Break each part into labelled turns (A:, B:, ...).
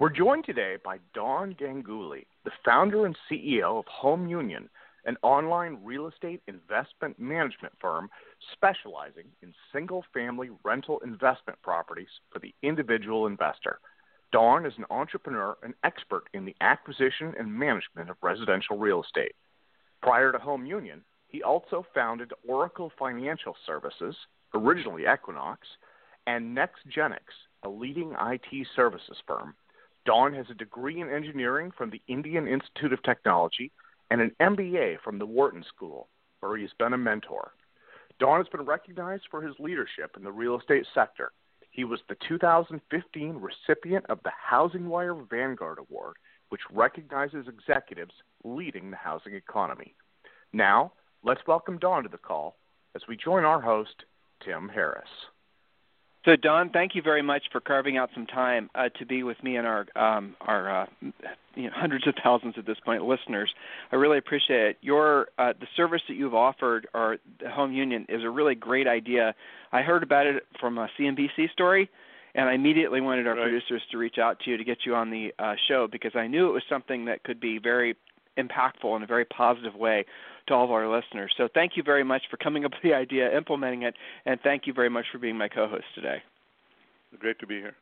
A: We're joined today by Don Ganguly, the founder and CEO of Home Union, an online real estate investment management firm specializing in single family rental investment properties for the individual investor. Don is an entrepreneur and expert in the acquisition and management of residential real estate. Prior to Home Union, he also founded Oracle Financial Services, originally Equinox, and NextGenix, a leading IT services firm Don has a degree in engineering from the Indian Institute of Technology and an MBA from the Wharton School, where he has been a mentor. Don has been recognized for his leadership in the real estate sector. He was the 2015 recipient of the Housing Wire Vanguard Award, which recognizes executives leading the housing economy. Now, let's welcome Don to the call as we join our host, Tim Harris.
B: So, Don, thank you very much for carving out some time uh, to be with me and our um, our uh, you know, hundreds of thousands at this point listeners. I really appreciate it. Your uh, the service that you've offered, or the Home Union, is a really great idea. I heard about it from a CNBC story, and I immediately wanted our right. producers to reach out to you to get you on the uh, show because I knew it was something that could be very impactful in a very positive way to all of our listeners. So thank you very much for coming up with the idea, implementing it, and thank you very much for being my co-host today.
C: Great to be here.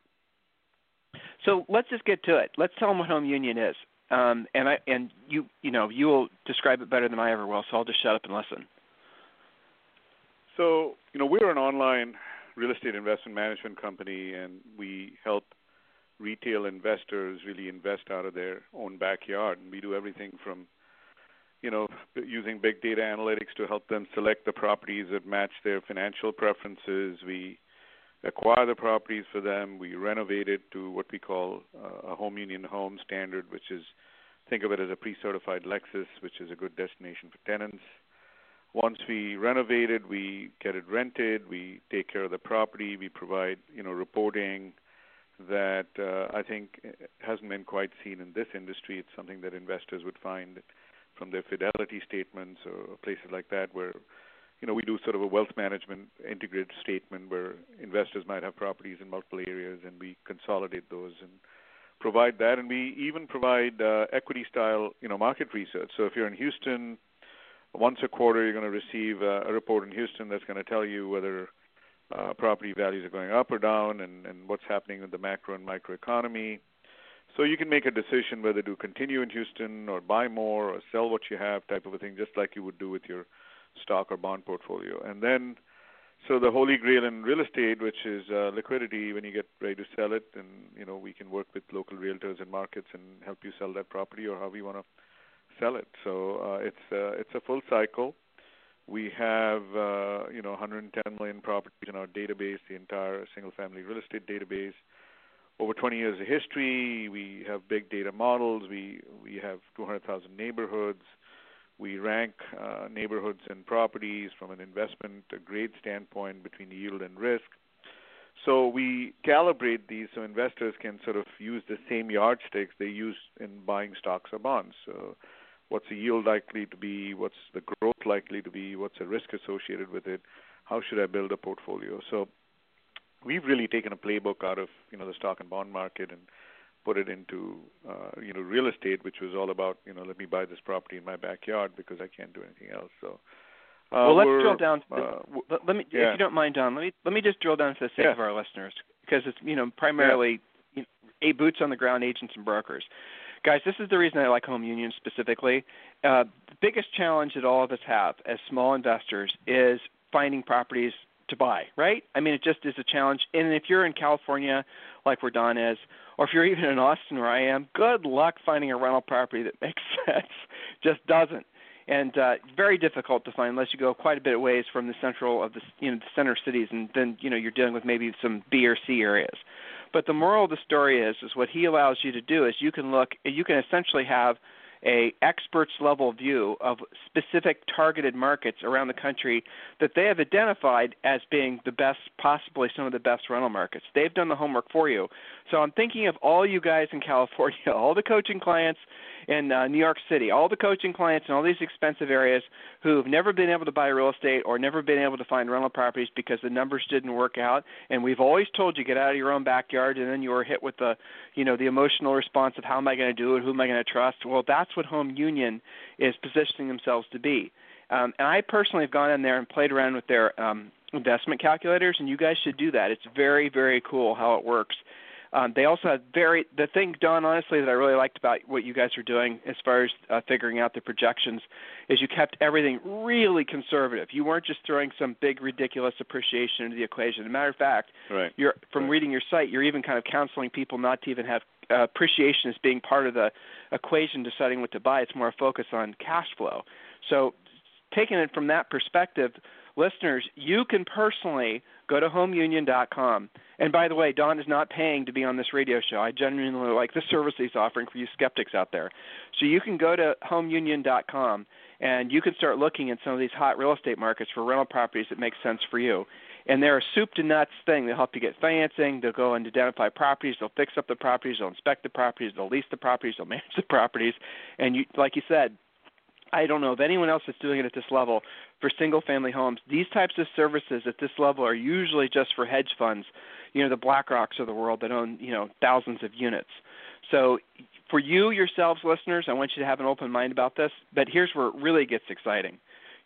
B: So let's just get to it. Let's tell them what home union is. Um, and I and you you know you will describe it better than I ever will. So I'll just shut up and listen.
C: So you know we're an online real estate investment management company, and we help retail investors really invest out of their own backyard. And we do everything from you know, using big data analytics to help them select the properties that match their financial preferences. We acquire the properties for them. We renovate it to what we call uh, a home union home standard, which is think of it as a pre-certified Lexus, which is a good destination for tenants. Once we renovate it, we get it rented. We take care of the property. We provide, you know, reporting that uh, I think hasn't been quite seen in this industry. It's something that investors would find from their fidelity statements or places like that where you know we do sort of a wealth management integrated statement where investors might have properties in multiple areas and we consolidate those and provide that. And we even provide uh, equity style you know market research. So if you're in Houston once a quarter you're going to receive uh, a report in Houston that's going to tell you whether uh, property values are going up or down and, and what's happening with the macro and micro economy so you can make a decision whether to continue in Houston or buy more or sell what you have, type of a thing, just like you would do with your stock or bond portfolio. And then, so the holy grail in real estate, which is uh, liquidity, when you get ready to sell it, and you know we can work with local realtors and markets and help you sell that property or however you want to sell it. So uh, it's uh, it's a full cycle. We have uh, you know 110 million properties in our database, the entire single-family real estate database over 20 years of history. We have big data models. We we have 200,000 neighborhoods. We rank uh, neighborhoods and properties from an investment grade standpoint between yield and risk. So we calibrate these so investors can sort of use the same yardsticks they use in buying stocks or bonds. So what's the yield likely to be? What's the growth likely to be? What's the risk associated with it? How should I build a portfolio? So we've really taken a playbook out of you know the stock and bond market and put it into uh, you know real estate, which was all about you know let me buy this property in my backyard because I can't do anything else. So. Uh,
B: well, let's drill down. To uh, let, let me, yeah. if you don't mind, Don. Let me let me just drill down to the sake yeah. of our listeners because it's you know primarily yeah. you know, a boots on the ground agents and brokers. Guys, this is the reason I like home unions specifically. Uh, the biggest challenge that all of us have as small investors is finding properties to buy, right? I mean, it just is a challenge. And if you're in California, like where Don is, or if you're even in Austin, where I am, good luck finding a rental property that makes sense. just doesn't. And uh, very difficult to find unless you go quite a bit of ways from the central of the you know the center cities, and then you know you're dealing with maybe some B or C areas. But the moral of the story is, is what he allows you to do is you can look, you can essentially have a experts level view of specific targeted markets around the country that they have identified as being the best possibly some of the best rental markets. They've done the homework for you. So i'm thinking of all you guys in california all the coaching clients in uh, New York City, all the coaching clients in all these expensive areas who've never been able to buy real estate or never been able to find rental properties because the numbers didn't work out. And we've always told you get out of your own backyard, and then you were hit with the, you know, the emotional response of how am I going to do it? Who am I going to trust? Well, that's what Home Union is positioning themselves to be. Um, and I personally have gone in there and played around with their um, investment calculators, and you guys should do that. It's very, very cool how it works. Um, they also have very the thing, Don, honestly, that I really liked about what you guys are doing as far as uh, figuring out the projections is you kept everything really conservative. You weren't just throwing some big ridiculous appreciation into the equation. As a matter of fact,
C: right.
B: you're from
C: right.
B: reading your site, you're even kind of counseling people not to even have uh, appreciation as being part of the equation deciding what to buy. It's more a focus on cash flow. So, taking it from that perspective, listeners, you can personally go to homeunion.com. And by the way, Don is not paying to be on this radio show. I genuinely like the service he's offering for you skeptics out there. So you can go to homeunion.com and you can start looking at some of these hot real estate markets for rental properties that make sense for you. And they're a soup to nuts thing. They'll help you get financing. They'll go and identify properties. They'll fix up the properties. They'll inspect the properties. They'll lease the properties. They'll manage the properties. And you, like you said, I don't know of anyone else that's doing it at this level for single family homes. These types of services at this level are usually just for hedge funds, you know, the BlackRocks of the world that own, you know, thousands of units. So for you yourselves listeners, I want you to have an open mind about this, but here's where it really gets exciting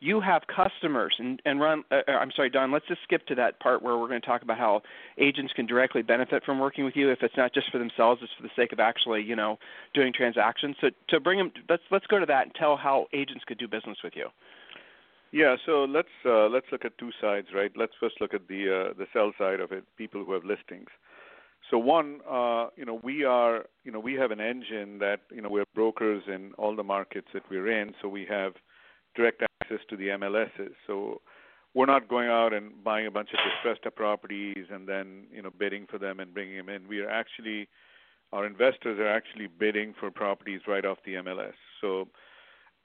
B: you have customers and and Ron uh, uh, I'm sorry Don let's just skip to that part where we're going to talk about how agents can directly benefit from working with you if it's not just for themselves it's for the sake of actually you know doing transactions. So to bring them let's let's go to that and tell how agents could do business with you.
C: Yeah so let's uh, let's look at two sides right? Let's first look at the uh, the sell side of it people who have listings. So one, uh, you know, we are, you know, we have an engine that, you know, we're brokers in all the markets that we're in. So we have direct access to the MLSs. So we're not going out and buying a bunch of distressed properties and then you know bidding for them and bringing them in. We are actually our investors are actually bidding for properties right off the MLS. So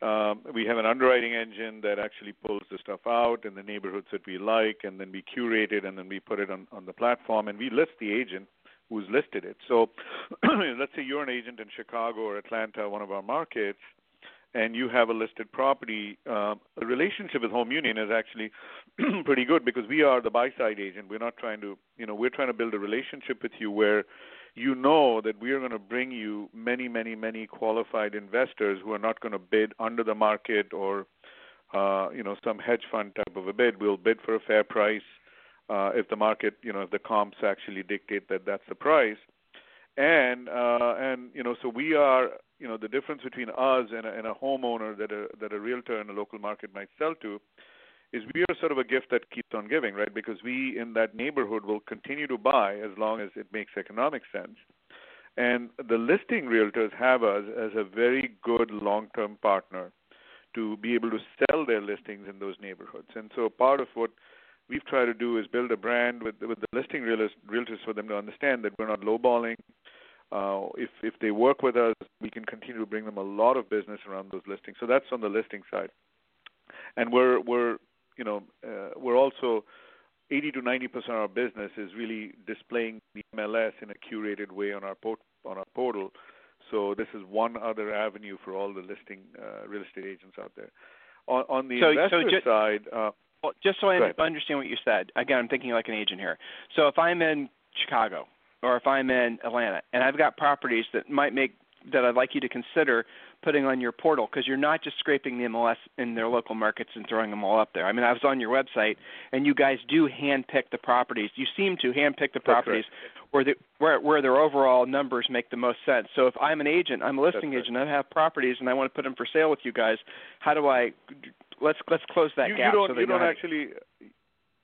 C: um, we have an underwriting engine that actually pulls the stuff out in the neighborhoods that we like, and then we curate it, and then we put it on, on the platform, and we list the agent who's listed it. So let's say you're an agent in Chicago or Atlanta, one of our markets, and you have a listed property, uh, the relationship with Home Union is actually pretty good because we are the buy side agent. We're not trying to, you know, we're trying to build a relationship with you where you know that we are going to bring you many, many, many qualified investors who are not going to bid under the market or, uh, you know, some hedge fund type of a bid. We'll bid for a fair price uh, if the market, you know, if the comps actually dictate that that's the price and uh, and you know so we are you know the difference between us and a, and a homeowner that a that a realtor in a local market might sell to is we are sort of a gift that keeps on giving right? Because we in that neighborhood will continue to buy as long as it makes economic sense. And the listing realtors have us as a very good long term partner to be able to sell their listings in those neighborhoods. And so part of what we've tried to do is build a brand with with the listing realtors for them to understand that we're not lowballing uh, if if they work with us, we can continue to bring them a lot of business around those listings. So that's on the listing side, and we're we're you know uh, we're also 80 to 90 percent of our business is really displaying the MLS in a curated way on our port, on our portal. So this is one other avenue for all the listing uh, real estate agents out there. On, on the
B: so,
C: investor
B: so ju-
C: side, uh,
B: well, just so I understand what you said. Again, I'm thinking like an agent here. So if I'm in Chicago or if I'm in Atlanta and I've got properties that might make that I'd like you to consider putting on your portal because you're not just scraping the MLS in their local markets and throwing them all up there. I mean, I was on your website and you guys do handpick the properties. You seem to handpick the properties where the where where their overall numbers make the most sense. So if I'm an agent, I'm a listing agent, I have properties and I want to put them for sale with you guys. How do I let's let's close that
C: you,
B: gap?
C: You don't,
B: so
C: you don't actually.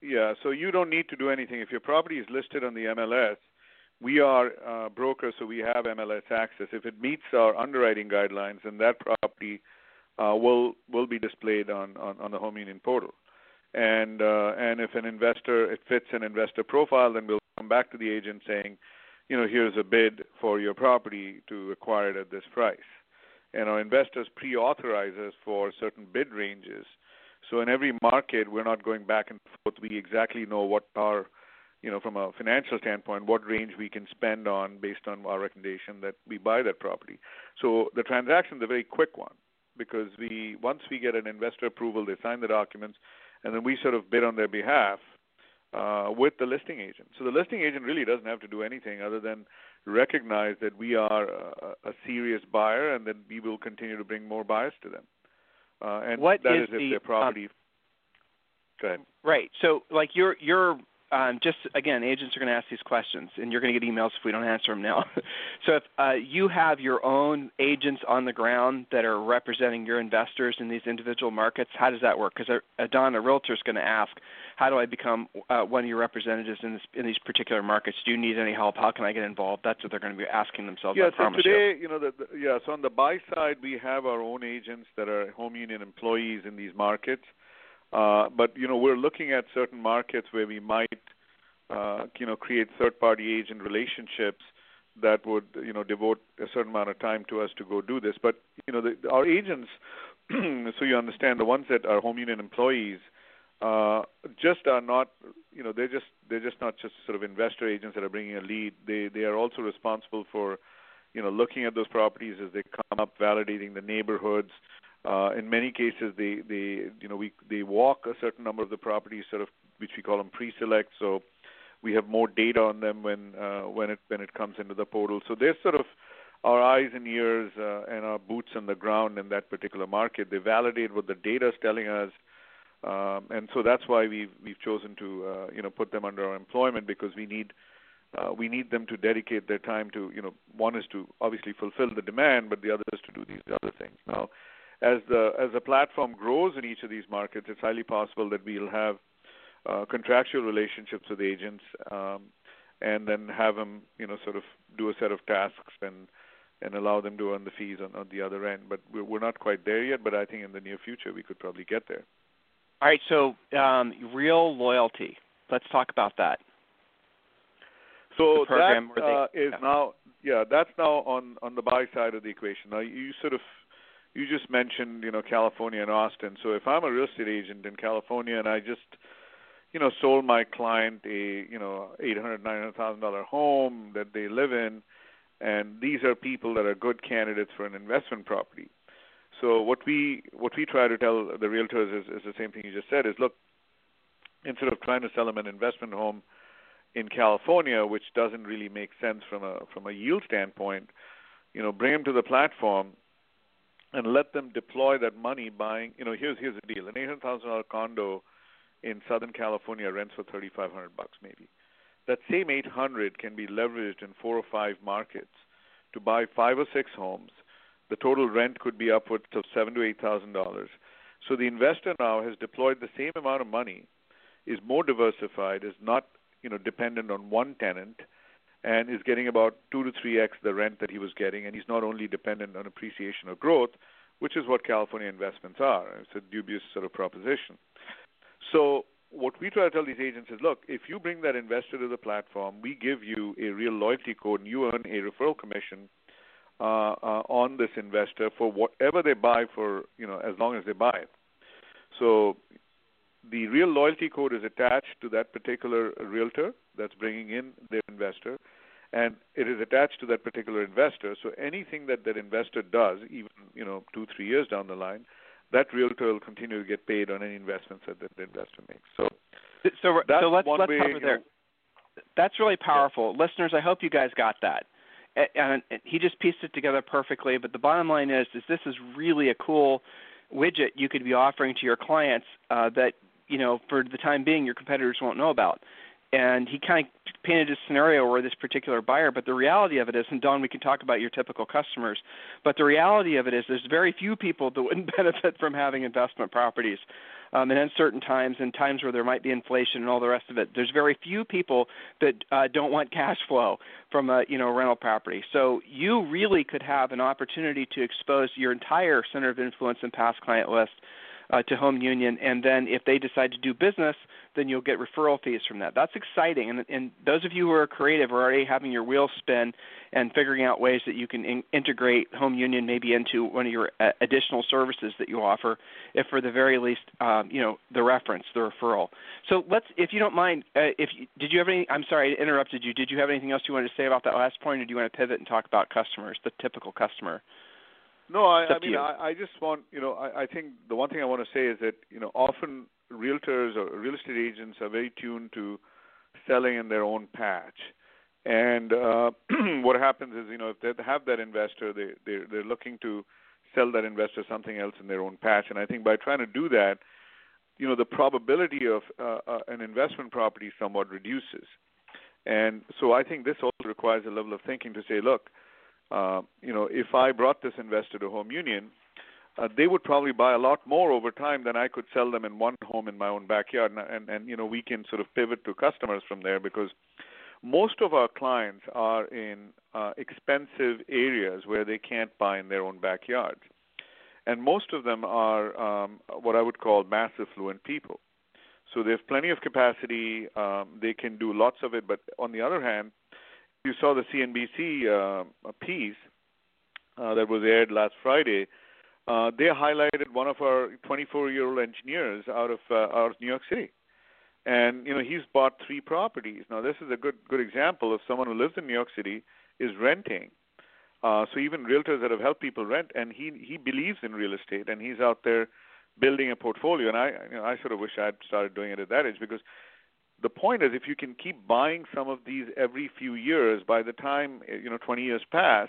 C: Yeah, so you don't need to do anything if your property is listed on the MLS we are uh, brokers, so we have MLS access. If it meets our underwriting guidelines, then that property uh, will will be displayed on, on, on the Home Union portal. And uh, and if an investor it fits an investor profile, then we'll come back to the agent saying, you know, here's a bid for your property to acquire it at this price. And our investors pre-authorize us for certain bid ranges. So in every market, we're not going back and forth. We exactly know what our, you know, from a financial standpoint, what range we can spend on based on our recommendation that we buy that property. So the transaction is a very quick one because we once we get an investor approval, they sign the documents, and then we sort of bid on their behalf uh, with the listing agent. So the listing agent really doesn't have to do anything other than recognize that we are a, a serious buyer and that we will continue to bring more buyers to them. Uh, and
B: what
C: that
B: is
C: is if
B: the,
C: their property.
B: Um,
C: Go ahead.
B: Right. So, like, you're you're um, just again, agents are going to ask these questions, and you're going to get emails if we don't answer them now. so, if uh, you have your own agents on the ground that are representing your investors in these individual markets, how does that work? Because Don, a realtor, is going to ask, how do I become uh, one of your representatives in, this, in these particular markets? Do you need any help? How can I get involved? That's what they're going to be asking themselves.
C: Yeah.
B: I
C: so today,
B: you.
C: you know, the, the, yeah. So on the buy side, we have our own agents that are home union employees in these markets. Uh, but you know, we're looking at certain markets where we might, uh, you know, create third-party agent relationships that would, you know, devote a certain amount of time to us to go do this. But you know, the, our agents, so you understand, the ones that are home union employees, uh, just are not, you know, they're just they're just not just sort of investor agents that are bringing a lead. They they are also responsible for, you know, looking at those properties as they come up, validating the neighborhoods, uh, in many cases, they, they, you know, we, they walk a certain number of the properties, sort of, which we call them pre-select. So we have more data on them when, uh, when it, when it comes into the portal. So they're sort of our eyes and ears uh, and our boots on the ground in that particular market. They validate what the data is telling us. Um, and so that's why we've we've chosen to uh, you know put them under our employment because we need uh, we need them to dedicate their time to you know one is to obviously fulfill the demand, but the other is to do these other things. Now, as the as the platform grows in each of these markets, it's highly possible that we'll have uh, contractual relationships with agents, um, and then have them, you know, sort of do a set of tasks and and allow them to earn the fees on, on the other end. But we're, we're not quite there yet. But I think in the near future we could probably get there.
B: All right. So um, real loyalty. Let's talk about that.
C: So that uh, is
B: yeah.
C: now, yeah, that's now on on the buy side of the equation. Now you sort of you just mentioned, you know, California and Austin. So if I'm a real estate agent in California and I just, you know, sold my client a, you know, eight hundred, nine hundred thousand dollar home that they live in, and these are people that are good candidates for an investment property. So what we what we try to tell the realtors is, is the same thing you just said is look, instead of trying to sell them an investment home in California, which doesn't really make sense from a from a yield standpoint, you know, bring them to the platform and let them deploy that money buying. You know, here's here's the deal: an eight hundred thousand dollar condo in Southern California rents for thirty five hundred bucks, maybe. That same eight hundred can be leveraged in four or five markets to buy five or six homes. The total rent could be upwards of seven to eight thousand dollars. So the investor now has deployed the same amount of money, is more diversified, is not you know dependent on one tenant and is getting about two to three x the rent that he was getting, and he's not only dependent on appreciation or growth, which is what California investments are. It's a dubious sort of proposition. So what we try to tell these agents is, look, if you bring that investor to the platform, we give you a real loyalty code, and you earn a referral commission uh, uh, on this investor for whatever they buy for, you know, as long as they buy it. So the real loyalty code is attached to that particular realtor that's bringing in their investor, and it is attached to that particular investor. So anything that that investor does, even you know two three years down the line, that realtor will continue to get paid on any investments that the investor makes. So
B: so, so let's let's
C: way,
B: cover there. Know, That's really powerful, yeah. listeners. I hope you guys got that. And, and he just pieced it together perfectly. But the bottom line is, is this is really a cool widget you could be offering to your clients uh, that you know for the time being your competitors won't know about and he kind of painted a scenario where this particular buyer, but the reality of it is, and Don, we can talk about your typical customers, but the reality of it is there's very few people that wouldn't benefit from having investment properties. Um, in uncertain times and times where there might be inflation and all the rest of it, there's very few people that uh, don't want cash flow from a you know rental property. So you really could have an opportunity to expose your entire center of influence and past client list uh, to Home Union, and then if they decide to do business, then you'll get referral fees from that. That's exciting, and, and those of you who are creative are already having your wheels spin and figuring out ways that you can in- integrate Home Union maybe into one of your uh, additional services that you offer, if for the very least, um, you know, the reference, the referral. So let's, if you don't mind, uh, if you, did you have any? I'm sorry, I interrupted you. Did you have anything else you wanted to say about that last point, or do you want to pivot and talk about customers, the typical customer?
C: No, I, I mean, I, I just want, you know, I, I think the one thing I want to say is that, you know, often realtors or real estate agents are very tuned to selling in their own patch. And uh, what happens is, you know, if they have that investor, they they're, they're looking to sell that investor something else in their own patch. And I think by trying to do that, you know, the probability of uh, uh, an investment property somewhat reduces. And so I think this also requires a level of thinking to say, look, uh, you know, if I brought this investor to Home Union, uh, they would probably buy a lot more over time than I could sell them in one home in my own backyard. And, and, and you know, we can sort of pivot to customers from there because most of our clients are in uh, expensive areas where they can't buy in their own backyards. And most of them are um, what I would call mass affluent people. So they have plenty of capacity. Um, they can do lots of it. But on the other hand, you saw the CNBC uh, piece uh, that was aired last Friday, uh, they highlighted one of our 24-year-old engineers out of uh, out of New York City, and you know he's bought three properties. Now this is a good good example of someone who lives in New York City is renting. Uh, so even realtors that have helped people rent, and he he believes in real estate, and he's out there building a portfolio. And I you know I sort of wish I'd started doing it at that age because the point is if you can keep buying some of these every few years, by the time you know 20 years pass,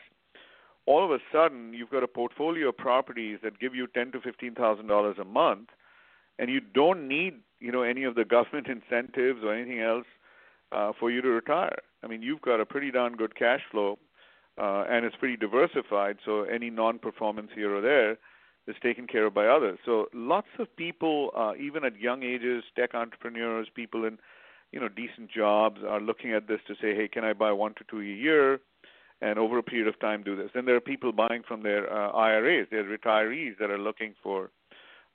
C: all of a sudden you've got a portfolio of properties that give you ten to fifteen thousand dollars a month, and you don't need you know any of the government incentives or anything else uh, for you to retire. I mean, you've got a pretty darn good cash flow, uh, and it's pretty diversified. So any non-performance here or there is taken care of by others. So lots of people, uh, even at young ages, tech entrepreneurs, people in you know decent jobs, are looking at this to say, hey, can I buy one to two a year? and over a period of time do this. Then there are people buying from their uh, IRAs. their retirees that are looking for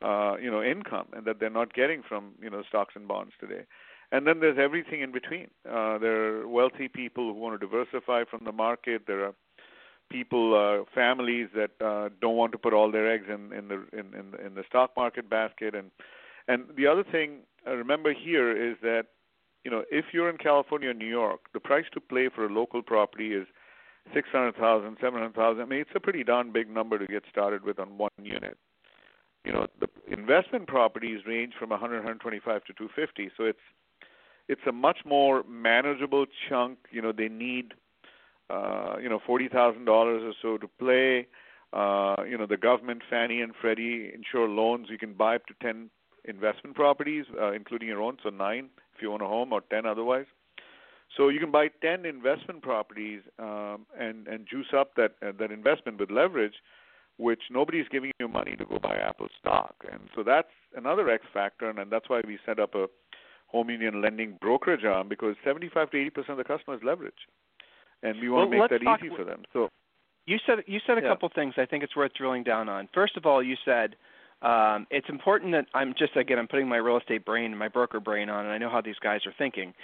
C: uh, you know income and that they're not getting from you know stocks and bonds today. And then there's everything in between. Uh, there are wealthy people who want to diversify from the market. There are people, uh, families that uh, don't want to put all their eggs in, in the in, in, in the stock market basket. And and the other thing, uh, remember here is that you know if you're in California or New York, the price to play for a local property is 600,000, 700,000. I mean, it's a pretty darn big number to get started with on one unit. You know, the investment properties range from 100, 125 to 250. So it's it's a much more manageable chunk. You know, they need uh, you know forty thousand dollars or so to play. Uh, you know, the government, Fannie and Freddie, insure loans. You can buy up to ten investment properties, uh, including your own, so nine you own a home, or ten otherwise. So you can buy 10 investment properties um, and and juice up that uh, that investment with leverage, which nobody's giving you money to go buy Apple stock. And so that's another X factor, and, and that's why we set up a home union lending brokerage arm because 75 to 80 percent of the customers leverage, and we want
B: well,
C: to make that easy for them. So
B: you said you said a
C: yeah.
B: couple things I think it's worth drilling down on. First of all, you said um, it's important that I'm just again I'm putting my real estate brain, and my broker brain on, and I know how these guys are thinking.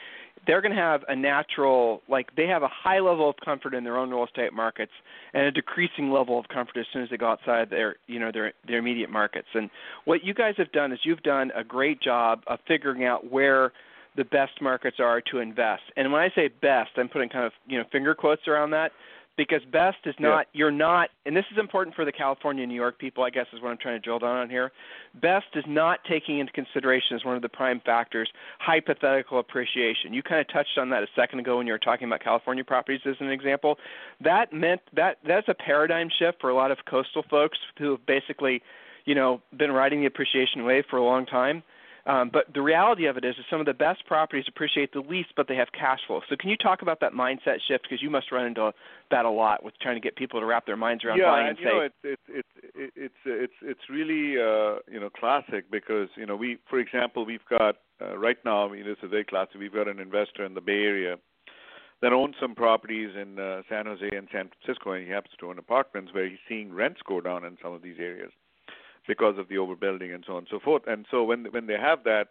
B: They're going to have a natural, like they have a high level of comfort in their own real estate markets, and a decreasing level of comfort as soon as they go outside their, you know, their their immediate markets. And what you guys have done is you've done a great job of figuring out where the best markets are to invest. And when I say best, I'm putting kind of you know finger quotes around that because best is not yeah. you're not and this is important for the California New York people I guess is what I'm trying to drill down on here. Best is not taking into consideration as one of the prime factors hypothetical appreciation. You kind of touched on that a second ago when you were talking about California properties as an example. That meant that that's a paradigm shift for a lot of coastal folks who have basically, you know, been riding the appreciation wave for a long time um, but the reality of it is, is some of the best properties appreciate the least, but they have cash flow. So can you talk about that mindset shift? Because you must run into that a lot with trying to get people to wrap their minds around
C: yeah,
B: buying
C: and,
B: and
C: you know, it's it's it's it's it's it's really uh, you know classic because you know we, for example, we've got uh, right now. I mean, this is very classic. We've got an investor in the Bay Area that owns some properties in uh, San Jose and San Francisco, and he happens to own apartments where he's seeing rents go down in some of these areas. Because of the overbuilding and so on and so forth. And so when when they have that,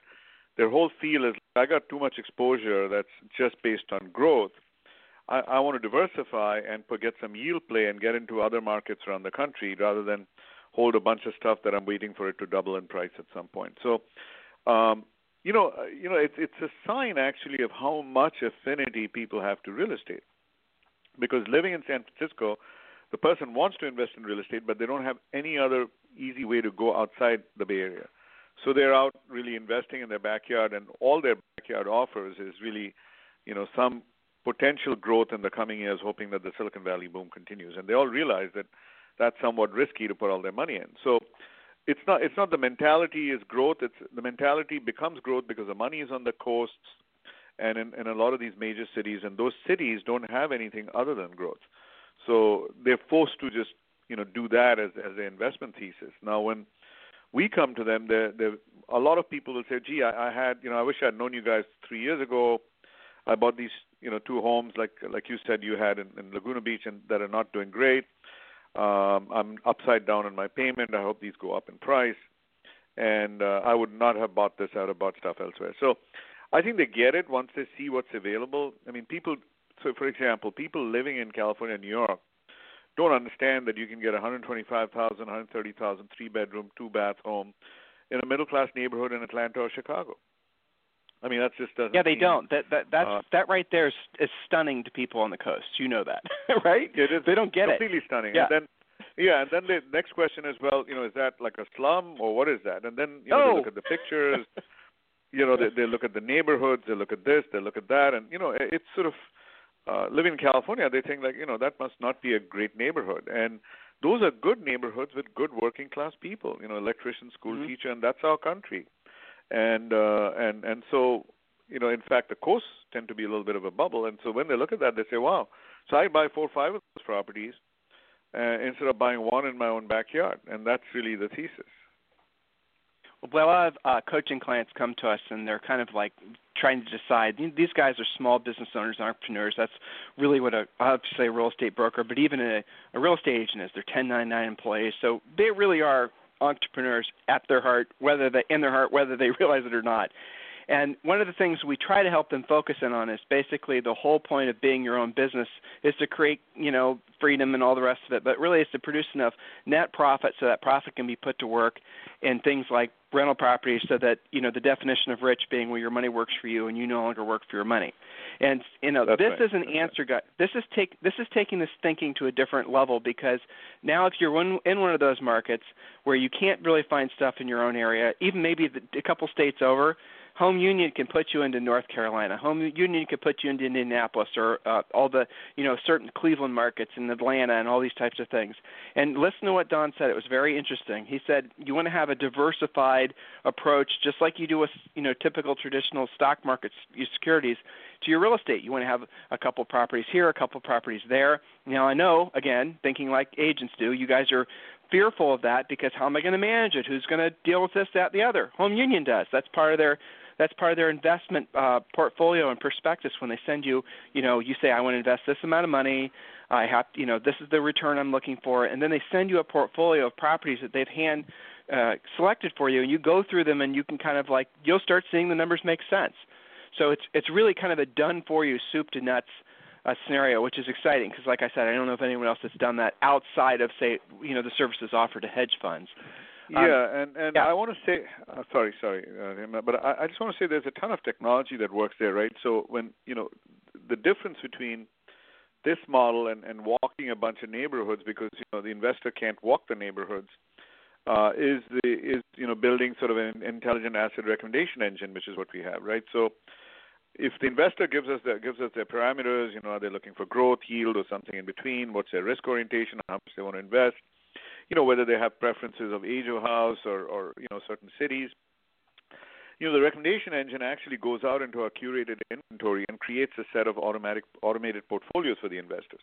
C: their whole feel is I got too much exposure that's just based on growth. I, I want to diversify and get some yield play and get into other markets around the country rather than hold a bunch of stuff that I'm waiting for it to double in price at some point. So, um, you know, uh, you know, it's it's a sign actually of how much affinity people have to real estate. Because living in San Francisco, the person wants to invest in real estate, but they don't have any other easy way to go outside the Bay Area. So they're out really investing in their backyard, and all their backyard offers is really, you know, some potential growth in the coming years, hoping that the Silicon Valley boom continues. And they all realize that that's somewhat risky to put all their money in. So it's not it's not the mentality is growth. It's the mentality becomes growth because the money is on the coasts and in, in a lot of these major cities, and those cities don't have anything other than growth. So they're forced to just you know do that as as their investment thesis. Now when we come to them, there there a lot of people will say, "Gee, I, I had you know I wish I'd known you guys three years ago. I bought these you know two homes like like you said you had in, in Laguna Beach and that are not doing great. Um, I'm upside down on my payment. I hope these go up in price, and uh, I would not have bought this. I would have bought stuff elsewhere. So I think they get it once they see what's available. I mean, people. So, for example, people living in California, New York, don't understand that you can get a 125,000, 130,000 three bedroom, two bath home in a middle class neighborhood in Atlanta or Chicago. I mean, that's just doesn't.
B: Yeah, they
C: seem,
B: don't. That that that's uh, that right there is, is stunning to people on the coast. You know that, right?
C: It is.
B: They don't get
C: completely
B: it.
C: Completely stunning.
B: Yeah.
C: And then, yeah, and then the next question is, well, you know, is that like a slum or what is that? And then you know,
B: oh.
C: they look at the pictures. you know, they, they look at the neighborhoods. They look at this. They look at that, and you know, it's sort of uh, living in California. They think like, you know, that must not be a great neighborhood, and those are good neighborhoods with good working class people. You know, electrician, school
B: mm-hmm.
C: teacher, and that's our country. And uh, and and so you know, in fact, the coasts tend to be a little bit of a bubble. And so when they look at that, they say, wow, so I buy four or five of those properties uh, instead of buying one in my own backyard. And that's really the thesis.
B: Well, a lot of uh, coaching clients come to us and they're kind of like trying to decide. These guys are small business owners, entrepreneurs. That's really what a say a real estate broker, but even a, a real estate agent is. They're 1099 employees, so they really are entrepreneurs at their heart, whether they in their heart, whether they realize it or not. And one of the things we try to help them focus in on is basically the whole point of being your own business is to create, you know, freedom and all the rest of it, but really is to produce enough net profit so that profit can be put to work in things like rental properties so that, you know, the definition of rich being where your money works for you and you no longer work for your money. And you know,
C: That's
B: this
C: right.
B: is an
C: That's
B: answer guy. This is take this is taking this thinking to a different level because now if you're in, in one of those markets where you can't really find stuff in your own area, even maybe the, a couple states over, Home Union can put you into North Carolina. Home Union can put you into Indianapolis or uh, all the you know certain Cleveland markets in Atlanta and all these types of things. And listen to what Don said. It was very interesting. He said you want to have a diversified approach, just like you do with you know typical traditional stock market securities, to your real estate. You want to have a couple properties here, a couple properties there. Now I know, again, thinking like agents do, you guys are fearful of that because how am I going to manage it? Who's going to deal with this, that, the other? Home Union does. That's part of their that's part of their investment uh, portfolio and prospectus when they send you, you know, you say I want to invest this amount of money, I have, you know, this is the return I'm looking for, and then they send you a portfolio of properties that they've hand uh, selected for you, and you go through them, and you can kind of like you'll start seeing the numbers make sense. So it's it's really kind of a done for you soup to nuts uh, scenario, which is exciting because, like I said, I don't know if anyone else has done that outside of say you know the services offered to hedge funds.
C: Um, yeah, and and
B: yeah.
C: I want to say, uh, sorry, sorry, uh, but I, I just want to say there's a ton of technology that works there, right? So when you know the difference between this model and and walking a bunch of neighborhoods because you know the investor can't walk the neighborhoods uh, is the is you know building sort of an intelligent asset recommendation engine, which is what we have, right? So if the investor gives us the, gives us their parameters, you know, are they looking for growth, yield, or something in between? What's their risk orientation? How much they want to invest? You know, whether they have preferences of age of house or, or you know, certain cities. You know, the recommendation engine actually goes out into a curated inventory and creates a set of automatic automated portfolios for the investors.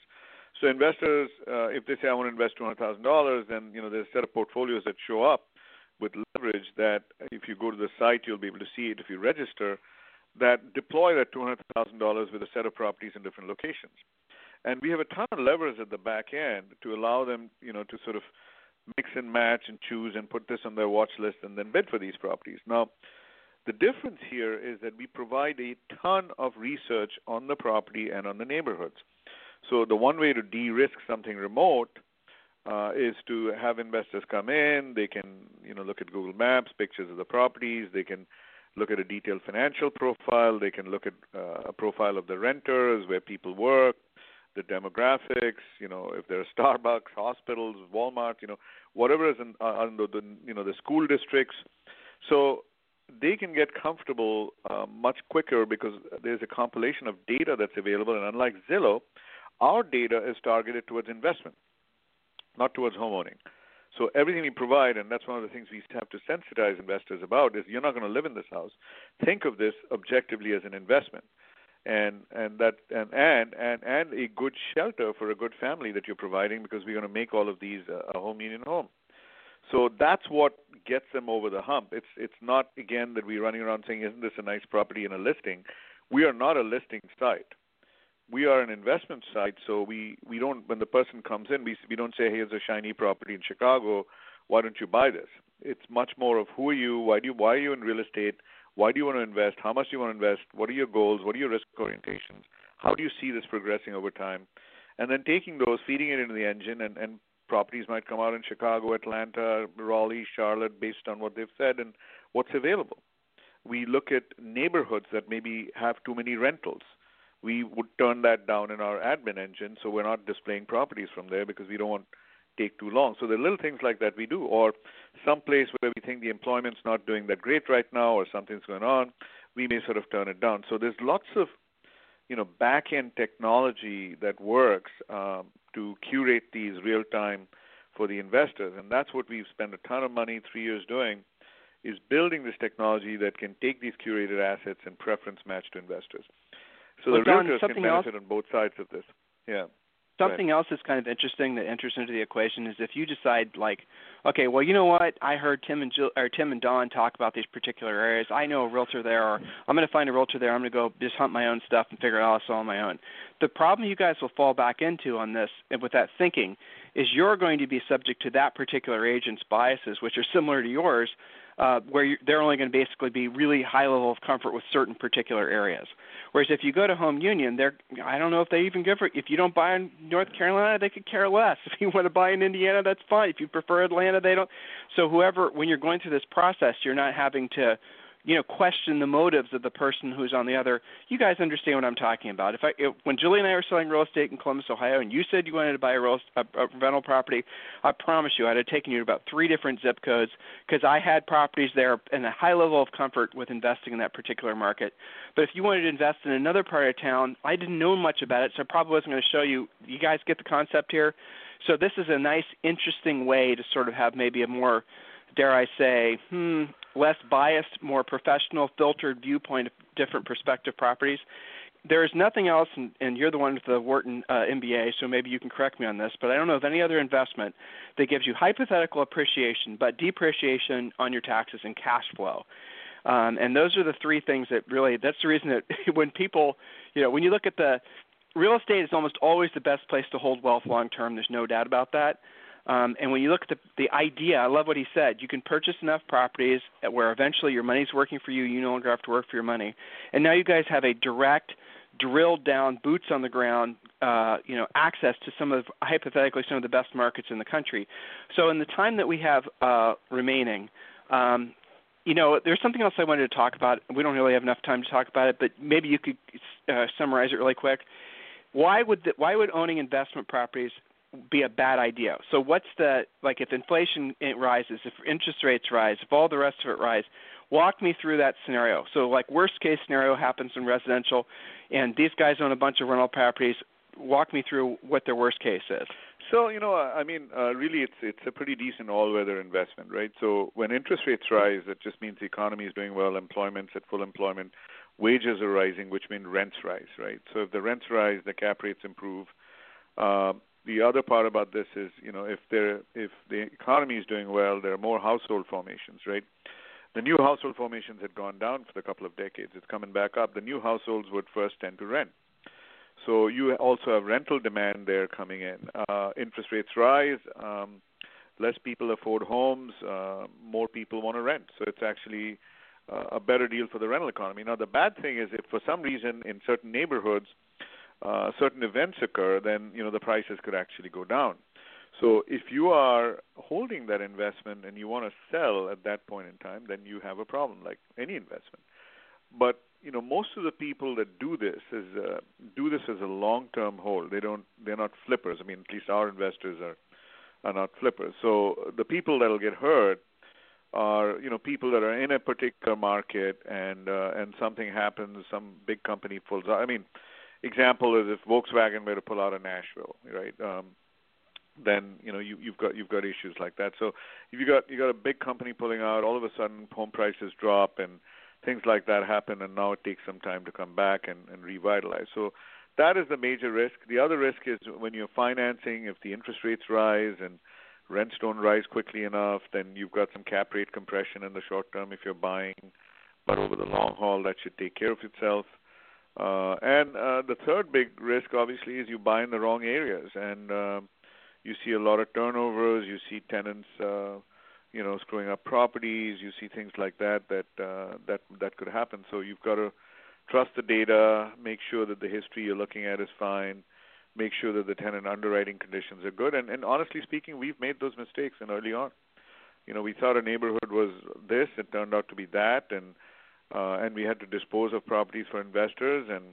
C: So investors, uh, if they say I want to invest two hundred thousand dollars, then you know there's a set of portfolios that show up with leverage that if you go to the site you'll be able to see it if you register that deploy that two hundred thousand dollars with a set of properties in different locations. And we have a ton of levers at the back end to allow them, you know, to sort of mix and match and choose and put this on their watch list and then bid for these properties. Now, the difference here is that we provide a ton of research on the property and on the neighborhoods. So the one way to de-risk something remote uh, is to have investors come in. They can, you know, look at Google Maps, pictures of the properties. They can look at a detailed financial profile. They can look at uh, a profile of the renters, where people work, the demographics. You know, if there are Starbucks, hospitals, Walmart. You know, whatever is in, uh, the, the you know the school districts. So they can get comfortable uh, much quicker because there's a compilation of data that's available. And unlike Zillow, our data is targeted towards investment, not towards homeowning. So everything we provide, and that's one of the things we have to sensitize investors about, is you're not going to live in this house. Think of this objectively as an investment, and and that and and and and a good shelter for a good family that you're providing because we're going to make all of these a home union home. So that's what gets them over the hump. It's it's not again that we're running around saying, "Isn't this a nice property in a listing?" We are not a listing site. We are an investment site, so we we don't. When the person comes in, we we don't say, hey, "Here's a shiny property in Chicago. Why don't you buy this?" It's much more of who are you? Why do you why are you in real estate? Why do you want to invest? How much do you want to invest? What are your goals? What are your risk orientations? How do you see this progressing over time? And then taking those, feeding it into the engine, and, and properties might come out in Chicago, Atlanta, Raleigh, Charlotte, based on what they've said and what's available. We look at neighborhoods that maybe have too many rentals. We would turn that down in our admin engine, so we're not displaying properties from there because we don't want take too long. So there are little things like that we do, or some place where we think the employment's not doing that great right now, or something's going on, we may sort of turn it down. So there's lots of you know back end technology that works um, to curate these real time for the investors, and that's what we've spent a ton of money three years doing, is building this technology that can take these curated assets and preference match to investors. So well, the realtors can benefit else? on both sides of this. Yeah.
B: Something else that's kind of interesting that enters into the equation is if you decide like, okay, well, you know what? I heard Tim and Jill, or Tim and Don talk about these particular areas. I know a realtor there, or I'm going to find a realtor there. I'm going to go just hunt my own stuff and figure it out all on my own. The problem you guys will fall back into on this, and with that thinking, is you're going to be subject to that particular agent's biases, which are similar to yours, uh, where they're only going to basically be really high level of comfort with certain particular areas. Whereas if you go to Home Union, they're I don't know if they even give if you don't buy in North Carolina, they could care less. If you want to buy in Indiana, that's fine. If you prefer Atlanta, they don't. So whoever when you're going through this process, you're not having to you know question the motives of the person who's on the other. You guys understand what i'm talking about. If i if, when julie and i were selling real estate in columbus ohio and you said you wanted to buy a, real, a, a rental property i promise you i'd have taken you to about three different zip codes because i had properties there and a high level of comfort with investing in that particular market. But if you wanted to invest in another part of town i didn't know much about it so i probably wasn't going to show you you guys get the concept here. So this is a nice interesting way to sort of have maybe a more dare I say, hmm, less biased, more professional, filtered viewpoint of different perspective properties. There is nothing else, and, and you're the one with the Wharton uh, MBA, so maybe you can correct me on this, but I don't know of any other investment that gives you hypothetical appreciation, but depreciation on your taxes and cash flow. Um, and those are the three things that really, that's the reason that when people, you know, when you look at the, real estate is almost always the best place to hold wealth long term, there's no doubt about that. Um, and when you look at the, the idea, I love what he said. You can purchase enough properties where eventually your money's working for you. You no longer have to work for your money. And now you guys have a direct, drilled down, boots on the ground, uh, you know, access to some of hypothetically some of the best markets in the country. So in the time that we have uh, remaining, um, you know, there's something else I wanted to talk about. We don't really have enough time to talk about it, but maybe you could uh, summarize it really quick. Why would the, why would owning investment properties be a bad idea. So what's the like if inflation rises, if interest rates rise, if all the rest of it rise, walk me through that scenario. So like worst case scenario happens in residential and these guys own a bunch of rental properties. Walk me through what their worst case is.
C: So you know, I mean, uh, really, it's it's a pretty decent all-weather investment, right? So when interest rates rise, it just means the economy is doing well, employment's at full employment, wages are rising, which means rents rise, right? So if the rents rise, the cap rates improve. Uh, the other part about this is, you know, if if the economy is doing well, there are more household formations, right? The new household formations had gone down for a couple of decades. It's coming back up. The new households would first tend to rent. So you also have rental demand there coming in. Uh, interest rates rise. Um, less people afford homes, uh, more people want to rent. So it's actually uh, a better deal for the rental economy. Now, the bad thing is if for some reason in certain neighborhoods uh, certain events occur, then you know the prices could actually go down. So if you are holding that investment and you want to sell at that point in time, then you have a problem, like any investment. But you know, most of the people that do this is uh, do this as a long-term hold. They don't. They're not flippers. I mean, at least our investors are are not flippers. So the people that'll get hurt are you know people that are in a particular market and uh, and something happens, some big company pulls out. I mean, example is if Volkswagen were to pull out of Nashville, right? Um, then you know you, you've got you've got issues like that. So if you got you got a big company pulling out, all of a sudden home prices drop and things like that happen, and now it takes some time to come back and, and revitalize. So that is the major risk. The other risk is when you're financing, if the interest rates rise and rents don't rise quickly enough, then you've got some cap rate compression in the short term if you're buying. But over the long haul, that should take care of itself. Uh, and uh, the third big risk, obviously, is you buy in the wrong areas, and uh, you see a lot of turnovers. You see tenants, uh, you know, screwing up properties. You see things like that that uh, that that could happen. So you've got to trust the data, make sure that the history you're looking at is fine, make sure that the tenant underwriting conditions are good. And, and honestly speaking, we've made those mistakes and early on. You know, we thought a neighborhood was this, it turned out to be that, and uh, and we had to dispose of properties for investors and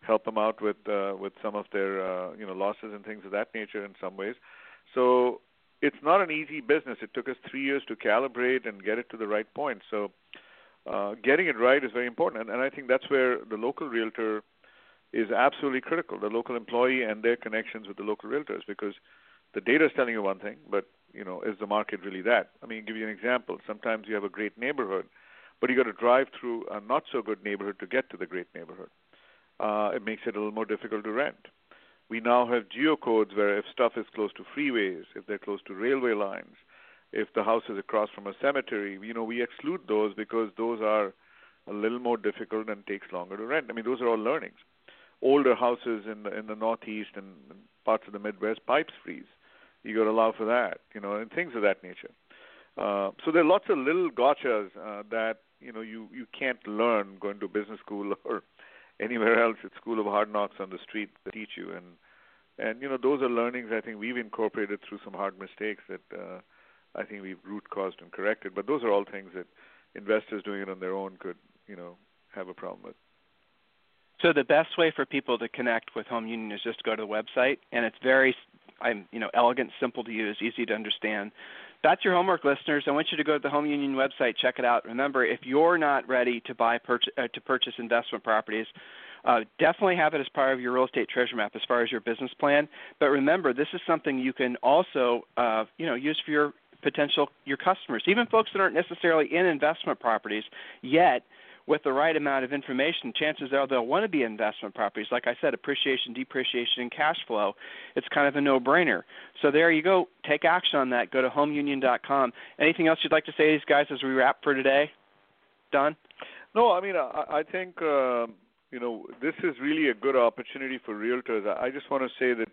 C: help them out with uh, with some of their uh, you know losses and things of that nature in some ways. So it's not an easy business. It took us three years to calibrate and get it to the right point. So uh, getting it right is very important, and, and I think that's where the local realtor is absolutely critical. The local employee and their connections with the local realtors, because the data is telling you one thing, but you know, is the market really that? I mean, give you an example. Sometimes you have a great neighborhood, but you got to drive through a not so good neighborhood to get to the great neighborhood. Uh, it makes it a little more difficult to rent. We now have geocodes where if stuff is close to freeways, if they're close to railway lines, if the house is across from a cemetery, you know, we exclude those because those are a little more difficult and takes longer to rent. I mean, those are all learnings. Older houses in the in the northeast and parts of the Midwest, pipes freeze. You got to allow for that, you know, and things of that nature. Uh, so there are lots of little gotchas uh, that you know you you can't learn going to business school or anywhere else It's School of Hard Knocks on the street that teach you and and you know those are learnings I think we've incorporated through some hard mistakes that uh, I think we've root caused and corrected. But those are all things that investors doing it on their own could you know have a problem with.
B: So the best way for people to connect with Home Union is just to go to the website, and it's very, I'm you know elegant, simple to use, easy to understand that's your homework, listeners. I want you to go to the Home Union website, check it out. Remember, if you're not ready to buy purchase, uh, to purchase investment properties, uh, definitely have it as part of your real estate treasure map as far as your business plan. But remember, this is something you can also uh, you know use for your potential your customers, even folks that aren't necessarily in investment properties yet with the right amount of information, chances are they'll want to be investment properties. Like I said, appreciation, depreciation, and cash flow. It's kind of a no-brainer. So there you go. Take action on that. Go to homeunion.com. Anything else you'd like to say to these guys as we wrap for today? Don?
C: No, I mean, I, I think uh, you know this is really a good opportunity for realtors. I just want to say that.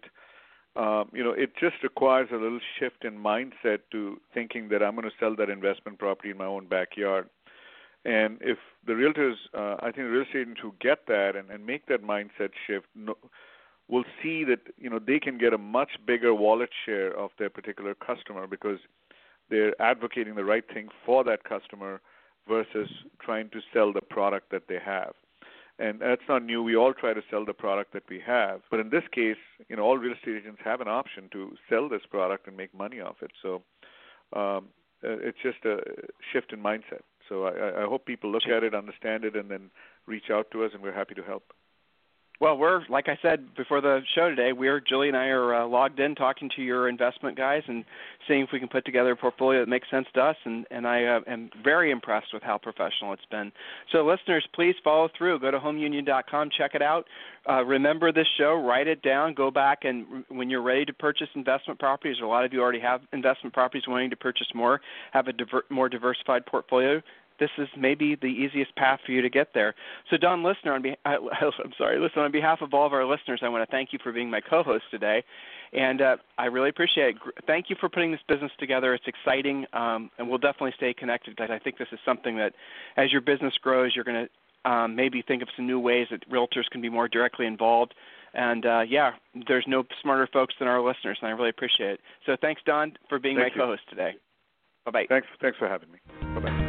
C: Um, you know, it just requires a little shift in mindset to thinking that I'm going to sell that investment property in my own backyard. And if the realtors, uh, I think the real estate agents who get that and, and make that mindset shift no, will see that you know they can get a much bigger wallet share of their particular customer because they're advocating the right thing for that customer versus trying to sell the product that they have. And that's not new. We all try to sell the product that we have. But in this case, you know, all real estate agents have an option to sell this product and make money off it. So um, uh, it's just a shift in mindset. So I, I hope people look at it, understand it, and then reach out to us, and we're happy to help.
B: Well, we're like I said before the show today. We're Julie and I are uh, logged in talking to your investment guys and seeing if we can put together a portfolio that makes sense to us. And and I uh, am very impressed with how professional it's been. So, listeners, please follow through. Go to homeunion.com, check it out. Uh, remember this show, write it down, go back, and when you're ready to purchase investment properties, or a lot of you already have investment properties wanting to purchase more, have a diver- more diversified portfolio this is maybe the easiest path for you to get there. So, Don, listener, on be- I, I'm sorry, listen, on behalf of all of our listeners, I want to thank you for being my co-host today, and uh, I really appreciate it. Thank you for putting this business together. It's exciting, um, and we'll definitely stay connected because I think this is something that, as your business grows, you're going to um, maybe think of some new ways that realtors can be more directly involved. And uh, yeah, there's no smarter folks than our listeners, and I really appreciate it. So thanks, Don, for being
C: Thank
B: my
C: you.
B: co-host today. Bye bye.
C: Thanks, thanks for having me. Bye bye.